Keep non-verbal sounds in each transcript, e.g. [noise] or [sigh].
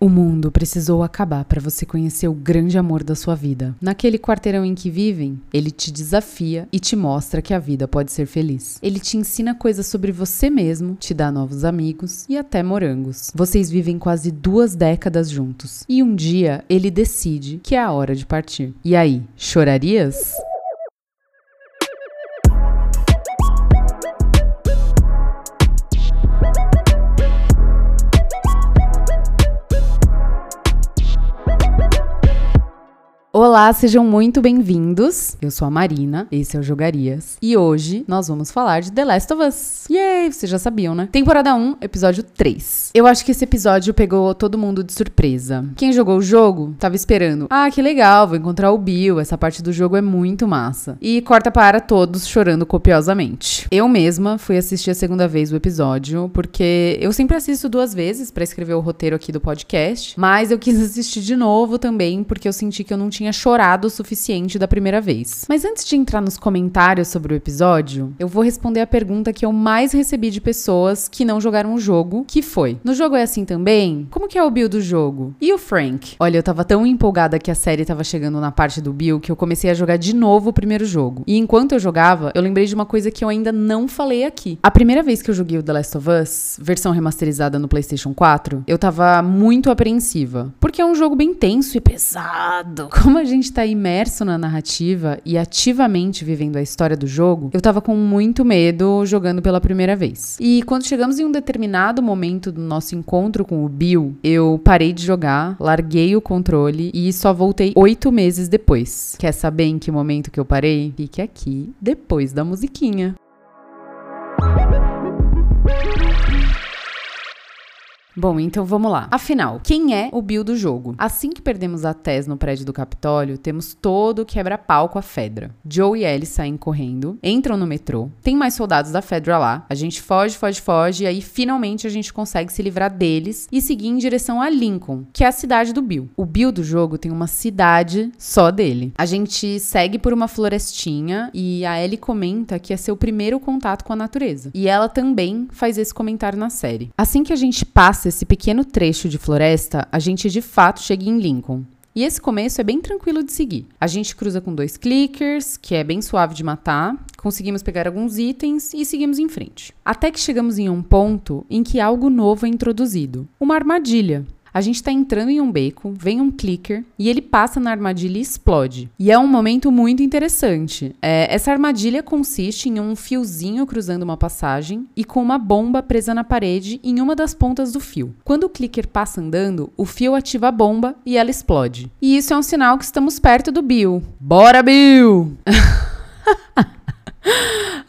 O mundo precisou acabar para você conhecer o grande amor da sua vida. Naquele quarteirão em que vivem, ele te desafia e te mostra que a vida pode ser feliz. Ele te ensina coisas sobre você mesmo, te dá novos amigos e até morangos. Vocês vivem quase duas décadas juntos e um dia ele decide que é a hora de partir. E aí, chorarias? Olá, sejam muito bem-vindos. Eu sou a Marina, esse é o Jogarias. E hoje nós vamos falar de The Last of Us. Yay! Vocês já sabiam, né? Temporada 1, episódio 3. Eu acho que esse episódio pegou todo mundo de surpresa. Quem jogou o jogo tava esperando. Ah, que legal, vou encontrar o Bill. Essa parte do jogo é muito massa. E corta para todos chorando copiosamente. Eu mesma fui assistir a segunda vez o episódio, porque eu sempre assisto duas vezes para escrever o roteiro aqui do podcast. Mas eu quis assistir de novo também, porque eu senti que eu não tinha chorado o suficiente da primeira vez. Mas antes de entrar nos comentários sobre o episódio, eu vou responder a pergunta que eu mais recebi de pessoas que não jogaram o jogo, que foi: No jogo é assim também? Como que é o Bill do jogo? E o Frank? Olha, eu tava tão empolgada que a série tava chegando na parte do Bill que eu comecei a jogar de novo o primeiro jogo. E enquanto eu jogava, eu lembrei de uma coisa que eu ainda não falei aqui. A primeira vez que eu joguei o The Last of Us, versão remasterizada no PlayStation 4, eu tava muito apreensiva, porque é um jogo bem tenso e pesado. [laughs] Como a gente tá imerso na narrativa e ativamente vivendo a história do jogo, eu tava com muito medo jogando pela primeira vez. E quando chegamos em um determinado momento do nosso encontro com o Bill, eu parei de jogar, larguei o controle e só voltei oito meses depois. Quer saber em que momento que eu parei? Fique aqui depois da musiquinha. Bom, então vamos lá. Afinal, quem é o Bill do jogo? Assim que perdemos a Tess no prédio do Capitólio, temos todo o quebra-pau com a Fedra. Joe e Ellie saem correndo, entram no metrô, tem mais soldados da Fedra lá, a gente foge, foge, foge, e aí finalmente a gente consegue se livrar deles e seguir em direção a Lincoln, que é a cidade do Bill. O Bill do jogo tem uma cidade só dele. A gente segue por uma florestinha e a Ellie comenta que é seu primeiro contato com a natureza. E ela também faz esse comentário na série. Assim que a gente passa esse pequeno trecho de floresta, a gente de fato chega em Lincoln. E esse começo é bem tranquilo de seguir. A gente cruza com dois clickers, que é bem suave de matar, conseguimos pegar alguns itens e seguimos em frente. Até que chegamos em um ponto em que algo novo é introduzido: uma armadilha. A gente está entrando em um beco, vem um clicker e ele passa na armadilha e explode. E é um momento muito interessante. É, essa armadilha consiste em um fiozinho cruzando uma passagem e com uma bomba presa na parede em uma das pontas do fio. Quando o clicker passa andando, o fio ativa a bomba e ela explode. E isso é um sinal que estamos perto do Bill. Bora, Bill! [laughs]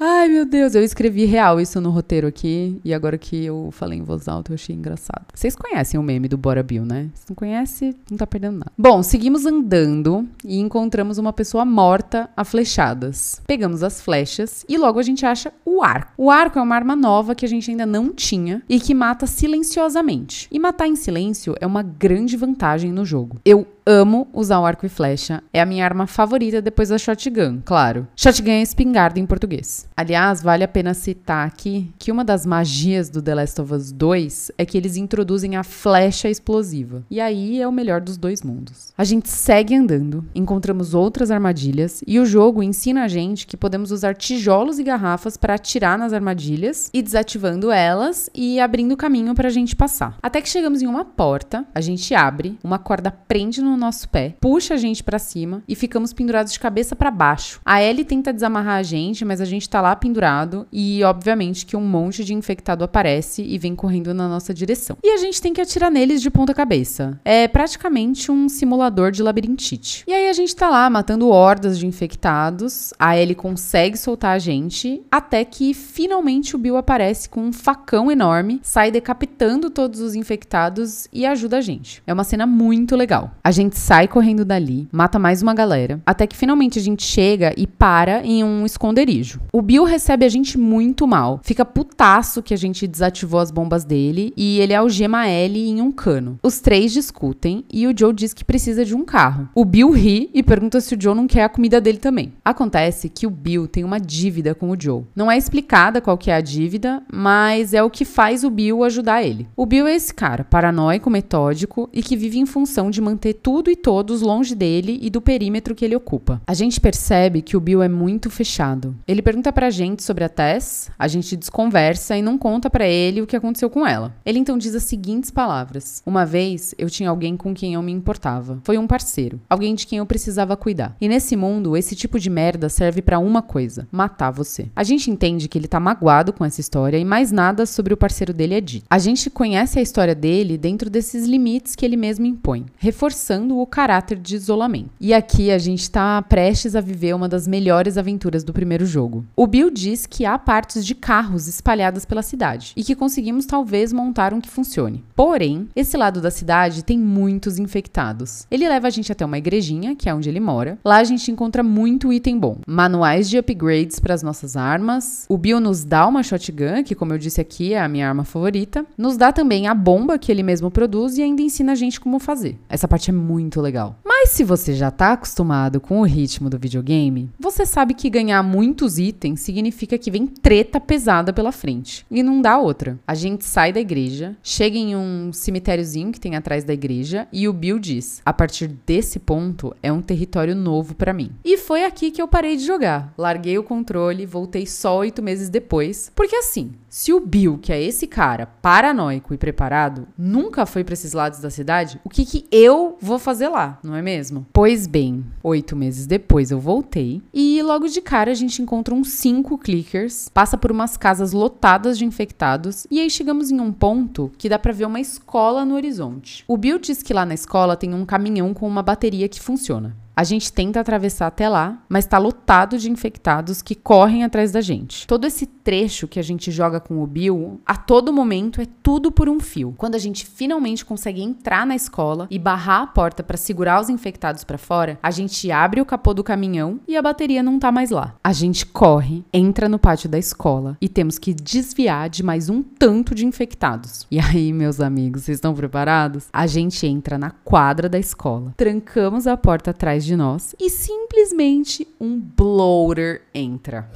Ai, meu Deus, eu escrevi real isso no roteiro aqui e agora que eu falei em voz alta eu achei engraçado. Vocês conhecem o meme do Bora Bill, né? Se não conhece, não tá perdendo nada. Bom, seguimos andando e encontramos uma pessoa morta a flechadas. Pegamos as flechas e logo a gente acha o arco. O arco é uma arma nova que a gente ainda não tinha e que mata silenciosamente. E matar em silêncio é uma grande vantagem no jogo. Eu amo usar o arco e flecha. É a minha arma favorita depois da shotgun, claro. Shotgun é espingarda em português. Aliás, vale a pena citar aqui que uma das magias do The Last of Us 2 é que eles introduzem a flecha explosiva. E aí é o melhor dos dois mundos. A gente segue andando, encontramos outras armadilhas e o jogo ensina a gente que podemos usar tijolos e garrafas para atirar nas armadilhas e desativando elas e abrindo caminho para a gente passar. Até que chegamos em uma porta, a gente abre, uma corda prende no nosso pé, puxa a gente para cima e ficamos pendurados de cabeça para baixo. A Ellie tenta desamarrar a gente, mas a gente tá lá pendurado e obviamente que um monte de infectado aparece e vem correndo na nossa direção. E a gente tem que atirar neles de ponta cabeça. É praticamente um simulador de labirintite. E aí a gente tá lá matando hordas de infectados. A Ellie consegue soltar a gente até que finalmente o Bill aparece com um facão enorme, sai decapitando todos os infectados e ajuda a gente. É uma cena muito legal. A gente sai correndo dali, mata mais uma galera, até que finalmente a gente chega e para em um esconderijo esconderijo. O Bill recebe a gente muito mal. Fica putaço que a gente desativou as bombas dele e ele algema a Ellie em um cano. Os três discutem e o Joe diz que precisa de um carro. O Bill ri e pergunta se o Joe não quer a comida dele também. Acontece que o Bill tem uma dívida com o Joe. Não é explicada qual que é a dívida, mas é o que faz o Bill ajudar ele. O Bill é esse cara, paranoico, metódico e que vive em função de manter tudo e todos longe dele e do perímetro que ele ocupa. A gente percebe que o Bill é muito fechado. Ele pergunta pra gente sobre a Tess, a gente desconversa e não conta para ele o que aconteceu com ela. Ele então diz as seguintes palavras: Uma vez eu tinha alguém com quem eu me importava. Foi um parceiro, alguém de quem eu precisava cuidar. E nesse mundo, esse tipo de merda serve para uma coisa: matar você. A gente entende que ele tá magoado com essa história e mais nada sobre o parceiro dele é dito. A gente conhece a história dele dentro desses limites que ele mesmo impõe, reforçando o caráter de isolamento. E aqui a gente está prestes a viver uma das melhores aventuras do primeiro jogo. O Bill diz que há partes de carros espalhadas pela cidade e que conseguimos talvez montar um que funcione. Porém, esse lado da cidade tem muitos infectados. Ele leva a gente até uma igrejinha, que é onde ele mora. Lá a gente encontra muito item bom, manuais de upgrades para as nossas armas. O Bill nos dá uma shotgun, que como eu disse aqui é a minha arma favorita. Nos dá também a bomba que ele mesmo produz e ainda ensina a gente como fazer. Essa parte é muito legal. Mas se você já está acostumado com o ritmo do videogame, você sabe que ganhar muitos itens significa que vem treta pesada pela frente. E não dá outra. A gente sai da igreja, chega em um cemitériozinho que tem atrás da igreja e o Bill diz: "A partir desse ponto é um território novo para mim". E foi aqui que eu parei de jogar. Larguei o controle, voltei só oito meses depois, porque assim, se o Bill, que é esse cara paranoico e preparado, nunca foi para esses lados da cidade, o que que eu vou fazer lá, não é mesmo? Pois bem, oito meses depois eu voltei e logo de cara a gente encontra uns cinco clickers, passa por umas casas lotadas de infectados e aí chegamos em um ponto que dá para ver uma escola no horizonte. O Bill diz que lá na escola tem um caminhão com uma bateria que funciona. A gente tenta atravessar até lá, mas está lotado de infectados que correm atrás da gente. Todo esse trecho que a gente joga com o Bill, a todo momento é tudo por um fio. Quando a gente finalmente consegue entrar na escola e barrar a porta para segurar os infectados para fora, a gente abre o capô do caminhão e a bateria não tá mais lá. A gente corre, entra no pátio da escola e temos que desviar de mais um tanto de infectados. E aí, meus amigos, vocês estão preparados? A gente entra na quadra da escola, trancamos a porta atrás de nós e simplesmente um bloater entra.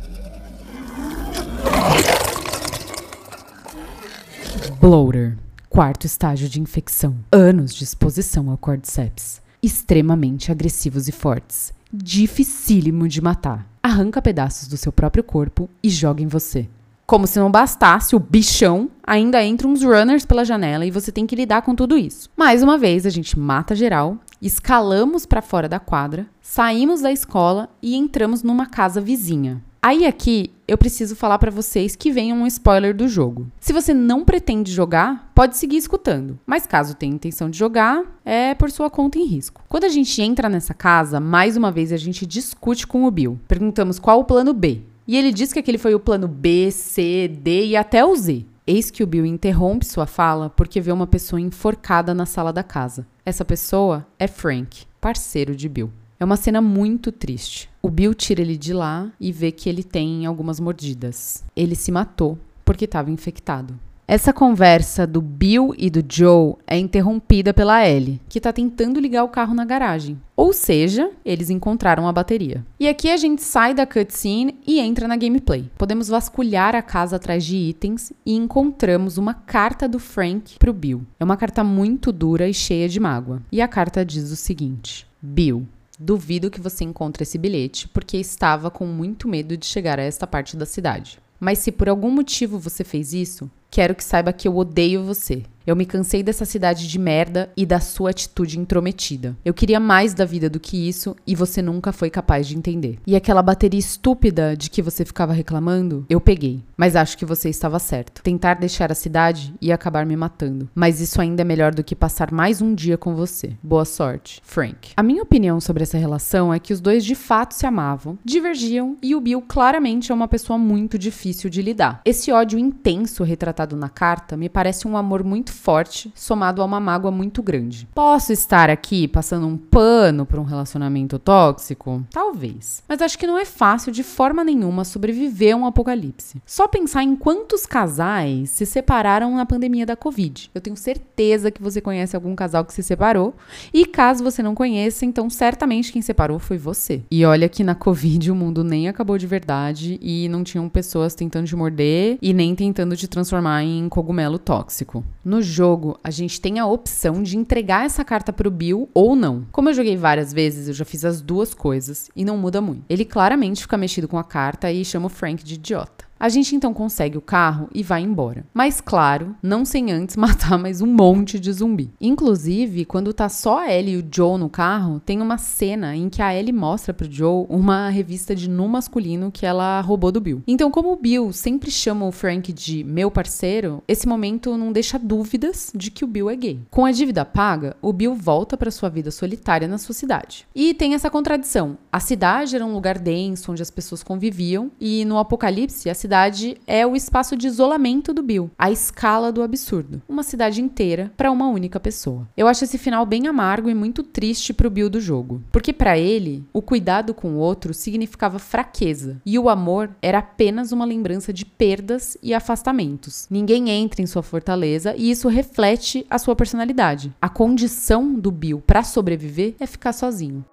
Bloater, quarto estágio de infecção. Anos de exposição ao cordyceps. Extremamente agressivos e fortes. Dificílimo de matar. Arranca pedaços do seu próprio corpo e joga em você. Como se não bastasse, o bichão ainda entra uns runners pela janela e você tem que lidar com tudo isso. Mais uma vez, a gente mata geral, escalamos para fora da quadra, saímos da escola e entramos numa casa vizinha. Aí aqui eu preciso falar para vocês que venha um spoiler do jogo. Se você não pretende jogar, pode seguir escutando, mas caso tenha intenção de jogar, é por sua conta em risco. Quando a gente entra nessa casa, mais uma vez a gente discute com o Bill. Perguntamos qual o plano B. E ele diz que aquele foi o plano B, C, D e até o Z. Eis que o Bill interrompe sua fala porque vê uma pessoa enforcada na sala da casa. Essa pessoa é Frank, parceiro de Bill. É uma cena muito triste. O Bill tira ele de lá e vê que ele tem algumas mordidas. Ele se matou porque estava infectado. Essa conversa do Bill e do Joe é interrompida pela Ellie, que está tentando ligar o carro na garagem. Ou seja, eles encontraram a bateria. E aqui a gente sai da cutscene e entra na gameplay. Podemos vasculhar a casa atrás de itens e encontramos uma carta do Frank pro Bill. É uma carta muito dura e cheia de mágoa. E a carta diz o seguinte: Bill, duvido que você encontre esse bilhete porque estava com muito medo de chegar a esta parte da cidade. Mas se por algum motivo você fez isso, quero que saiba que eu odeio você. Eu me cansei dessa cidade de merda e da sua atitude intrometida. Eu queria mais da vida do que isso e você nunca foi capaz de entender. E aquela bateria estúpida de que você ficava reclamando, eu peguei. Mas acho que você estava certo. Tentar deixar a cidade ia acabar me matando. Mas isso ainda é melhor do que passar mais um dia com você. Boa sorte, Frank. A minha opinião sobre essa relação é que os dois de fato se amavam, divergiam e o Bill claramente é uma pessoa muito difícil de lidar. Esse ódio intenso retratado na carta me parece um amor muito forte, somado a uma mágoa muito grande. Posso estar aqui passando um pano para um relacionamento tóxico? Talvez. Mas acho que não é fácil de forma nenhuma sobreviver a um apocalipse. Só pensar em quantos casais se separaram na pandemia da Covid. Eu tenho certeza que você conhece algum casal que se separou. E caso você não conheça, então certamente quem separou foi você. E olha que na Covid o mundo nem acabou de verdade e não tinham pessoas tentando te morder e nem tentando te transformar em cogumelo tóxico. No jogo, a gente tem a opção de entregar essa carta pro Bill ou não. Como eu joguei várias vezes, eu já fiz as duas coisas e não muda muito. Ele claramente fica mexido com a carta e chama o Frank de idiota. A gente então consegue o carro e vai embora. Mas claro, não sem antes [laughs] matar mais um monte de zumbi. Inclusive, quando tá só a Ellie e o Joe no carro, tem uma cena em que a Ellie mostra pro Joe uma revista de nu masculino que ela roubou do Bill. Então, como o Bill sempre chama o Frank de meu parceiro, esse momento não deixa dúvidas de que o Bill é gay. Com a dívida paga, o Bill volta para sua vida solitária na sua cidade. E tem essa contradição. A cidade era um lugar denso onde as pessoas conviviam e no apocalipse a cidade cidade é o espaço de isolamento do Bill, a escala do absurdo. Uma cidade inteira para uma única pessoa. Eu acho esse final bem amargo e muito triste pro Bill do jogo, porque para ele, o cuidado com o outro significava fraqueza e o amor era apenas uma lembrança de perdas e afastamentos. Ninguém entra em sua fortaleza e isso reflete a sua personalidade. A condição do Bill para sobreviver é ficar sozinho.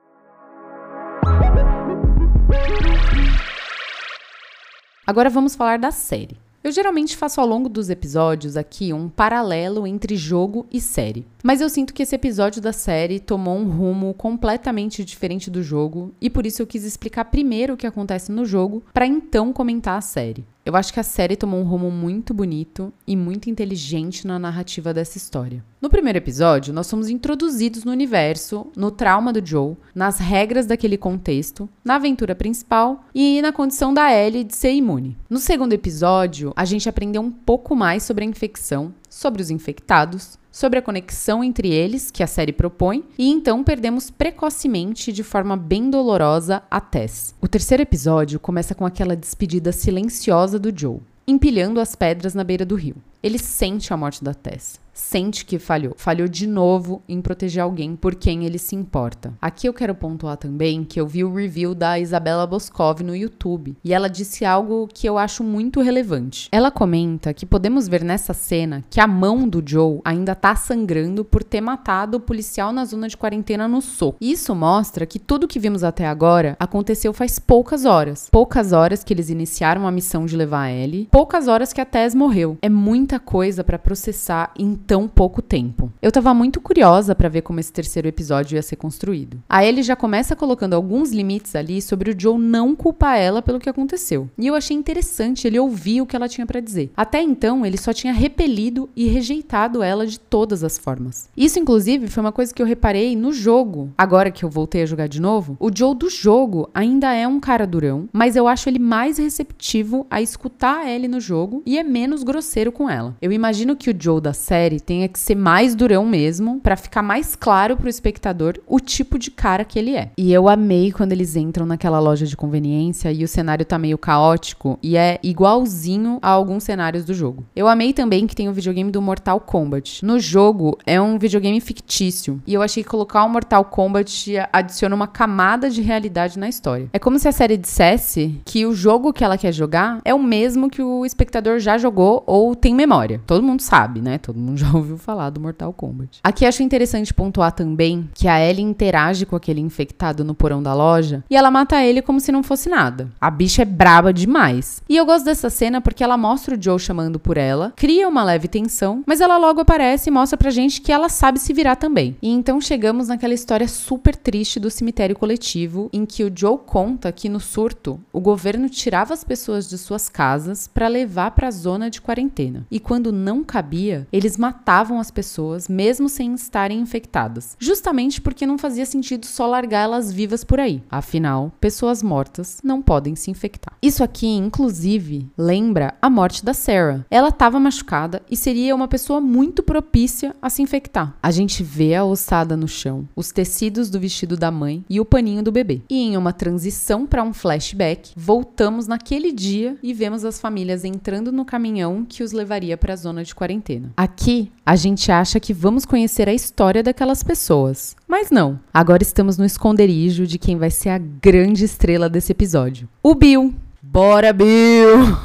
Agora vamos falar da série. Eu geralmente faço ao longo dos episódios aqui um paralelo entre jogo e série. Mas eu sinto que esse episódio da série tomou um rumo completamente diferente do jogo e por isso eu quis explicar primeiro o que acontece no jogo para então comentar a série. Eu acho que a série tomou um rumo muito bonito e muito inteligente na narrativa dessa história. No primeiro episódio, nós somos introduzidos no universo, no trauma do Joe, nas regras daquele contexto, na aventura principal e na condição da Ellie de ser imune. No segundo episódio, a gente aprendeu um pouco mais sobre a infecção, sobre os infectados, sobre a conexão entre eles que a série propõe, e então perdemos precocemente, de forma bem dolorosa, a Tess. O terceiro episódio começa com aquela despedida silenciosa do Joe, empilhando as pedras na beira do rio. Ele sente a morte da Tess sente que falhou. Falhou de novo em proteger alguém por quem ele se importa. Aqui eu quero pontuar também que eu vi o review da Isabela Boscov no YouTube e ela disse algo que eu acho muito relevante. Ela comenta que podemos ver nessa cena que a mão do Joe ainda tá sangrando por ter matado o policial na zona de quarentena no soco. Isso mostra que tudo que vimos até agora aconteceu faz poucas horas. Poucas horas que eles iniciaram a missão de levar a Ellie, poucas horas que a Tess morreu. É muita coisa para processar em tão pouco tempo. Eu tava muito curiosa para ver como esse terceiro episódio ia ser construído. A ele já começa colocando alguns limites ali sobre o Joe não culpar ela pelo que aconteceu. E eu achei interessante ele ouvir o que ela tinha para dizer. Até então, ele só tinha repelido e rejeitado ela de todas as formas. Isso, inclusive, foi uma coisa que eu reparei no jogo. Agora que eu voltei a jogar de novo, o Joe do jogo ainda é um cara durão, mas eu acho ele mais receptivo a escutar a Ellie no jogo e é menos grosseiro com ela. Eu imagino que o Joe da série tenha que ser mais durão mesmo, para ficar mais claro pro espectador o tipo de cara que ele é. E eu amei quando eles entram naquela loja de conveniência e o cenário tá meio caótico e é igualzinho a alguns cenários do jogo. Eu amei também que tem o videogame do Mortal Kombat. No jogo é um videogame fictício e eu achei que colocar o Mortal Kombat adiciona uma camada de realidade na história. É como se a série dissesse que o jogo que ela quer jogar é o mesmo que o espectador já jogou ou tem memória. Todo mundo sabe, né? Todo mundo [laughs] já ouviu falar do Mortal Kombat. Aqui acho interessante pontuar também que a Ellie interage com aquele infectado no porão da loja e ela mata ele como se não fosse nada. A bicha é braba demais. E eu gosto dessa cena porque ela mostra o Joe chamando por ela, cria uma leve tensão, mas ela logo aparece e mostra pra gente que ela sabe se virar também. E então chegamos naquela história super triste do cemitério coletivo, em que o Joe conta que no surto, o governo tirava as pessoas de suas casas para levar para a zona de quarentena. E quando não cabia, eles matavam matavam as pessoas, mesmo sem estarem infectadas, justamente porque não fazia sentido só largar elas vivas por aí. Afinal, pessoas mortas não podem se infectar. Isso aqui, inclusive, lembra a morte da Sarah. Ela estava machucada e seria uma pessoa muito propícia a se infectar. A gente vê a ossada no chão, os tecidos do vestido da mãe e o paninho do bebê. E em uma transição para um flashback, voltamos naquele dia e vemos as famílias entrando no caminhão que os levaria voltaria para a zona de quarentena. Aqui, a gente acha que vamos conhecer a história daquelas pessoas, mas não. Agora estamos no esconderijo de quem vai ser a grande estrela desse episódio: o Bill. Bora, Bill!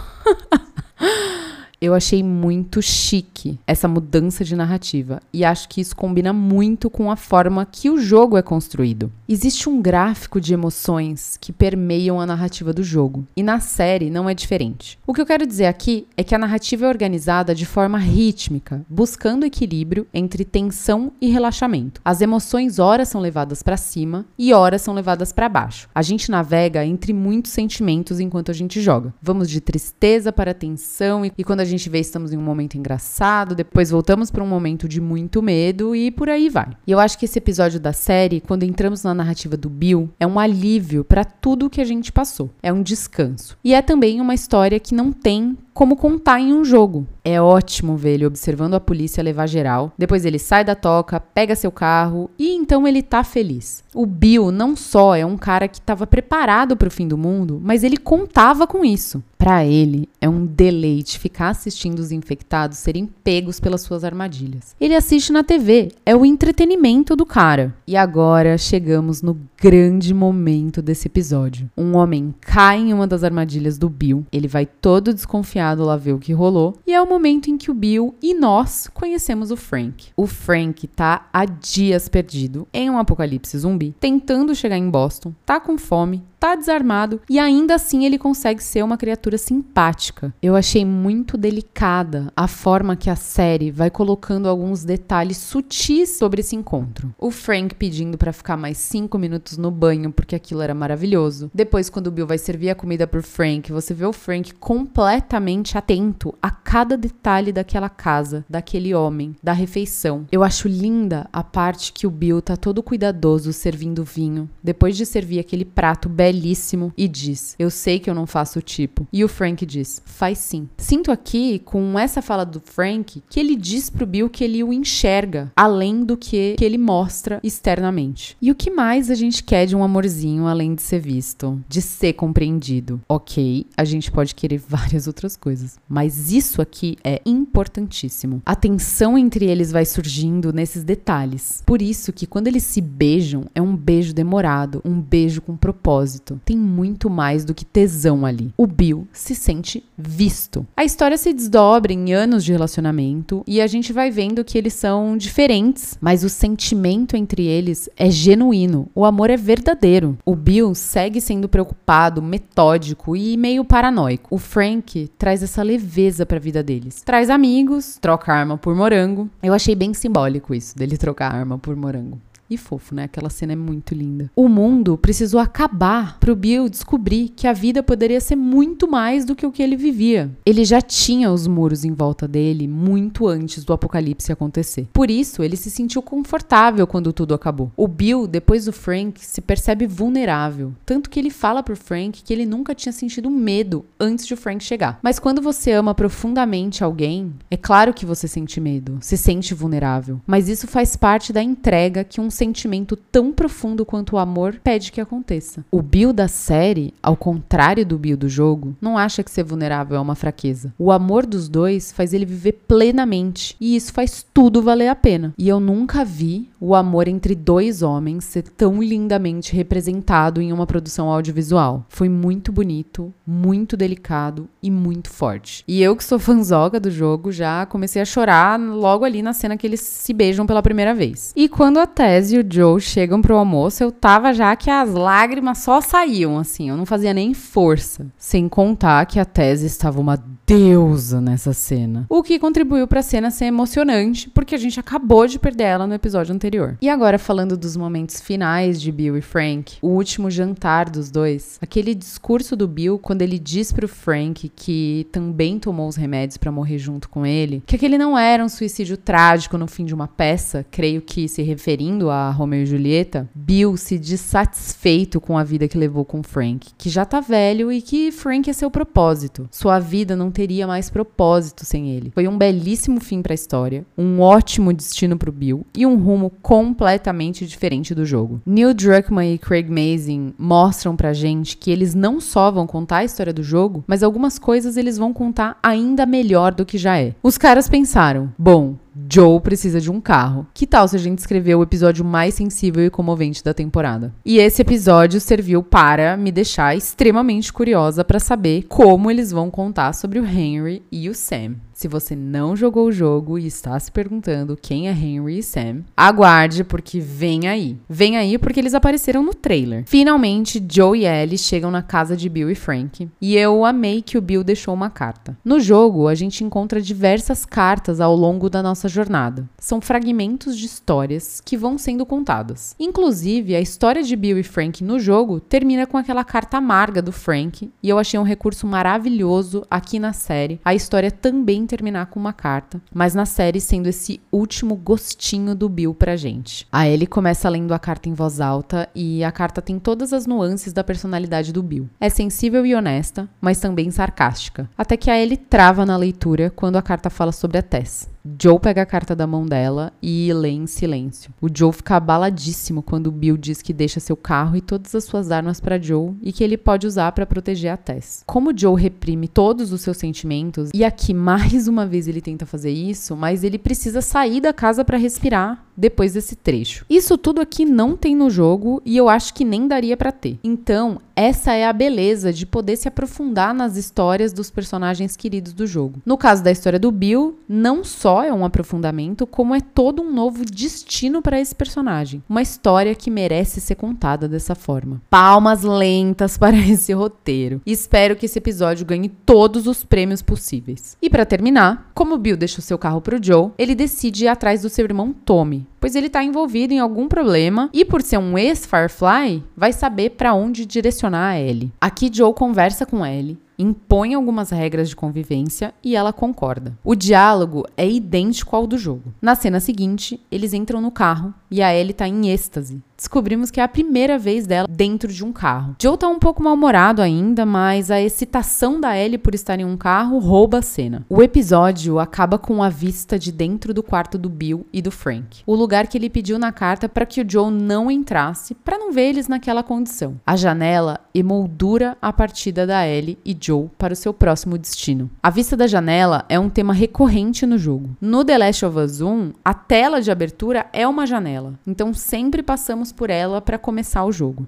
[laughs] Eu achei muito chique essa mudança de narrativa e acho que isso combina muito com a forma que o jogo é construído. Existe um gráfico de emoções que permeiam a narrativa do jogo e na série não é diferente. O que eu quero dizer aqui é que a narrativa é organizada de forma rítmica, buscando equilíbrio entre tensão e relaxamento. As emoções ora são levadas para cima e ora são levadas para baixo. A gente navega entre muitos sentimentos enquanto a gente joga. Vamos de tristeza para tensão e, quando a gente gente vê estamos em um momento engraçado, depois voltamos para um momento de muito medo e por aí vai. E eu acho que esse episódio da série, quando entramos na narrativa do Bill, é um alívio para tudo que a gente passou. É um descanso. E é também uma história que não tem como contar em um jogo. É ótimo ver ele observando a polícia levar geral. Depois ele sai da toca, pega seu carro e então ele tá feliz. O Bill não só é um cara que estava preparado para o fim do mundo, mas ele contava com isso. Para ele é um deleite ficar assistindo os infectados serem pegos pelas suas armadilhas. Ele assiste na TV, é o entretenimento do cara. E agora chegamos no grande momento desse episódio. Um homem cai em uma das armadilhas do Bill, ele vai todo desconfiado lá ver o que rolou. E é o momento em que o Bill e nós conhecemos o Frank. O Frank tá há dias perdido em um apocalipse zumbi, tentando chegar em Boston, tá com fome, tá desarmado e ainda assim ele consegue ser uma criatura simpática. Eu achei muito delicada a forma que a série vai colocando alguns detalhes sutis sobre esse encontro. O Frank pedindo para ficar mais cinco minutos no banho porque aquilo era maravilhoso. Depois, quando o Bill vai servir a comida pro Frank, você vê o Frank completamente atento a cada detalhe daquela casa, daquele homem, da refeição. Eu acho linda a parte que o Bill tá todo cuidadoso servindo vinho, depois de servir aquele prato belíssimo belíssimo e diz: Eu sei que eu não faço o tipo. E o Frank diz: Faz sim. Sinto aqui, com essa fala do Frank, que ele diz pro Bill que ele o enxerga além do que, que ele mostra externamente. E o que mais a gente quer de um amorzinho além de ser visto, de ser compreendido? Ok, a gente pode querer [laughs] várias outras coisas, mas isso aqui é importantíssimo. A tensão entre eles vai surgindo nesses detalhes. Por isso que quando eles se beijam, é um beijo demorado, um beijo com propósito propósito. Tem muito mais do que tesão ali. O Bill se sente visto. A história se desdobra em anos de relacionamento e a gente vai vendo que eles são diferentes, mas o sentimento entre eles é genuíno. O amor é verdadeiro. O Bill segue sendo preocupado, metódico e meio paranoico. O Frank traz essa leveza para a vida deles. Traz amigos, troca arma por morango. Eu achei bem simbólico isso dele trocar arma por morango e fofo, né? Aquela cena é muito linda. O mundo precisou acabar pro Bill descobrir que a vida poderia ser muito mais do que o que ele vivia. Ele já tinha os muros em volta dele muito antes do apocalipse acontecer. Por isso, ele se sentiu confortável quando tudo acabou. O Bill, depois do Frank, se percebe vulnerável, tanto que ele fala pro Frank que ele nunca tinha sentido medo antes de o Frank chegar. Mas quando você ama profundamente alguém, é claro que você sente medo, se sente vulnerável, mas isso faz parte da entrega que um sentimento tão profundo quanto o amor pede que aconteça. O Bill da série, ao contrário do Bill do jogo, não acha que ser vulnerável é uma fraqueza. O amor dos dois faz ele viver plenamente e isso faz tudo valer a pena. E eu nunca vi o amor entre dois homens ser tão lindamente representado em uma produção audiovisual. Foi muito bonito, muito delicado e muito forte. E eu que sou fanzoga do jogo já comecei a chorar logo ali na cena que eles se beijam pela primeira vez. E quando a Tess Tess e o Joe chegam pro almoço, eu tava já que as lágrimas só saíam, assim, eu não fazia nem força. Sem contar que a Tess estava uma deusa nessa cena. O que contribuiu pra cena ser emocionante, porque a gente acabou de perder ela no episódio anterior. E agora, falando dos momentos finais de Bill e Frank, o último jantar dos dois, aquele discurso do Bill quando ele diz pro Frank que também tomou os remédios para morrer junto com ele, que aquele não era um suicídio trágico no fim de uma peça, creio que se referindo a Romeo e Julieta, Bill se diz satisfeito com a vida que levou com Frank, que já tá velho e que Frank é seu propósito. Sua vida não teria mais propósito sem ele. Foi um belíssimo fim para a história, um ótimo destino para o Bill e um rumo completamente diferente do jogo. Neil Druckmann e Craig Mazin mostram pra gente que eles não só vão contar a história do jogo, mas algumas coisas eles vão contar ainda melhor do que já é. Os caras pensaram: bom, Joe precisa de um carro. Que tal se a gente escrever o episódio mais sensível e comovente da temporada? E esse episódio serviu para me deixar extremamente curiosa para saber como eles vão contar sobre o Henry e o Sam. Se você não jogou o jogo e está se perguntando quem é Henry e Sam, aguarde porque vem aí. Vem aí porque eles apareceram no trailer. Finalmente, Joe e Ellie chegam na casa de Bill e Frank, e eu amei que o Bill deixou uma carta. No jogo, a gente encontra diversas cartas ao longo da nossa jornada. São fragmentos de histórias que vão sendo contadas. Inclusive, a história de Bill e Frank no jogo termina com aquela carta amarga do Frank, e eu achei um recurso maravilhoso aqui na série. A história também terminar com uma carta, mas na série sendo esse último gostinho do Bill pra gente. A Ellie começa lendo a carta em voz alta e a carta tem todas as nuances da personalidade do Bill. É sensível e honesta, mas também sarcástica. Até que a Ellie trava na leitura quando a carta fala sobre a Tess. Joe pega a carta da mão dela e lê em silêncio. O Joe fica abaladíssimo quando Bill diz que deixa seu carro e todas as suas armas para Joe e que ele pode usar para proteger a Tess. Como Joe reprime todos os seus sentimentos e aqui [laughs] mais uma vez ele tenta fazer isso, mas ele precisa sair da casa para respirar depois desse trecho. Isso tudo aqui não tem no jogo e eu acho que nem daria para ter. Então, essa é a beleza de poder se aprofundar nas histórias dos personagens queridos do jogo. No caso da história do Bill, não só é um aprofundamento, como é todo um novo destino para esse personagem. Uma história que merece ser contada dessa forma. Palmas lentas [laughs] para esse roteiro. Espero que esse episódio ganhe todos os prêmios possíveis. E para terminar, como Bill deixou seu carro pro Joe, ele decide ir atrás do seu irmão Tommy, pois ele está envolvido em algum problema e por ser um ex-Firefly, vai saber para onde direcionar a Ellie. Aqui Joe conversa com Ellie impõe algumas regras de convivência e ela concorda. O diálogo é idêntico ao do jogo. Na cena seguinte, eles entram no carro e a Ellie tá em êxtase. Descobrimos que é a primeira vez dela dentro de um carro. Joe tá um pouco mal-humorado ainda, mas a excitação da Ellie por estar em um carro rouba a cena. O episódio acaba com a vista de dentro do quarto do Bill e do Frank, o lugar que ele pediu na carta para que o Joe não entrasse, para não ver eles naquela condição. A janela emoldura a partida da Ellie e Joe para o seu próximo destino. A vista da janela é um tema recorrente no jogo. No The Last of Us 1, a tela de abertura é uma janela, então sempre passamos por ela para começar o jogo.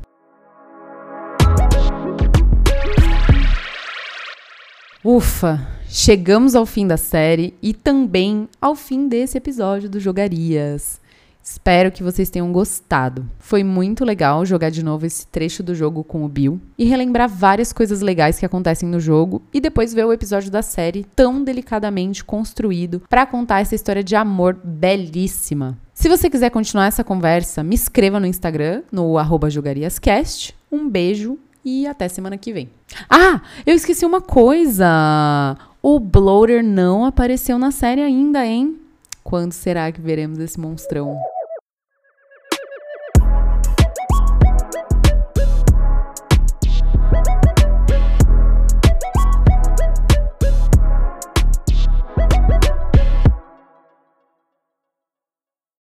Ufa, chegamos ao fim da série e também ao fim desse episódio do Jogarias. Espero que vocês tenham gostado. Foi muito legal jogar de novo esse trecho do jogo com o Bill e relembrar várias coisas legais que acontecem no jogo e depois ver o episódio da série tão delicadamente construído para contar essa história de amor belíssima. Se você quiser continuar essa conversa, me escreva no Instagram, no arroba jogariascast. Um beijo e até semana que vem. Ah, eu esqueci uma coisa. O Bloater não apareceu na série ainda, hein? Quando será que veremos esse monstrão?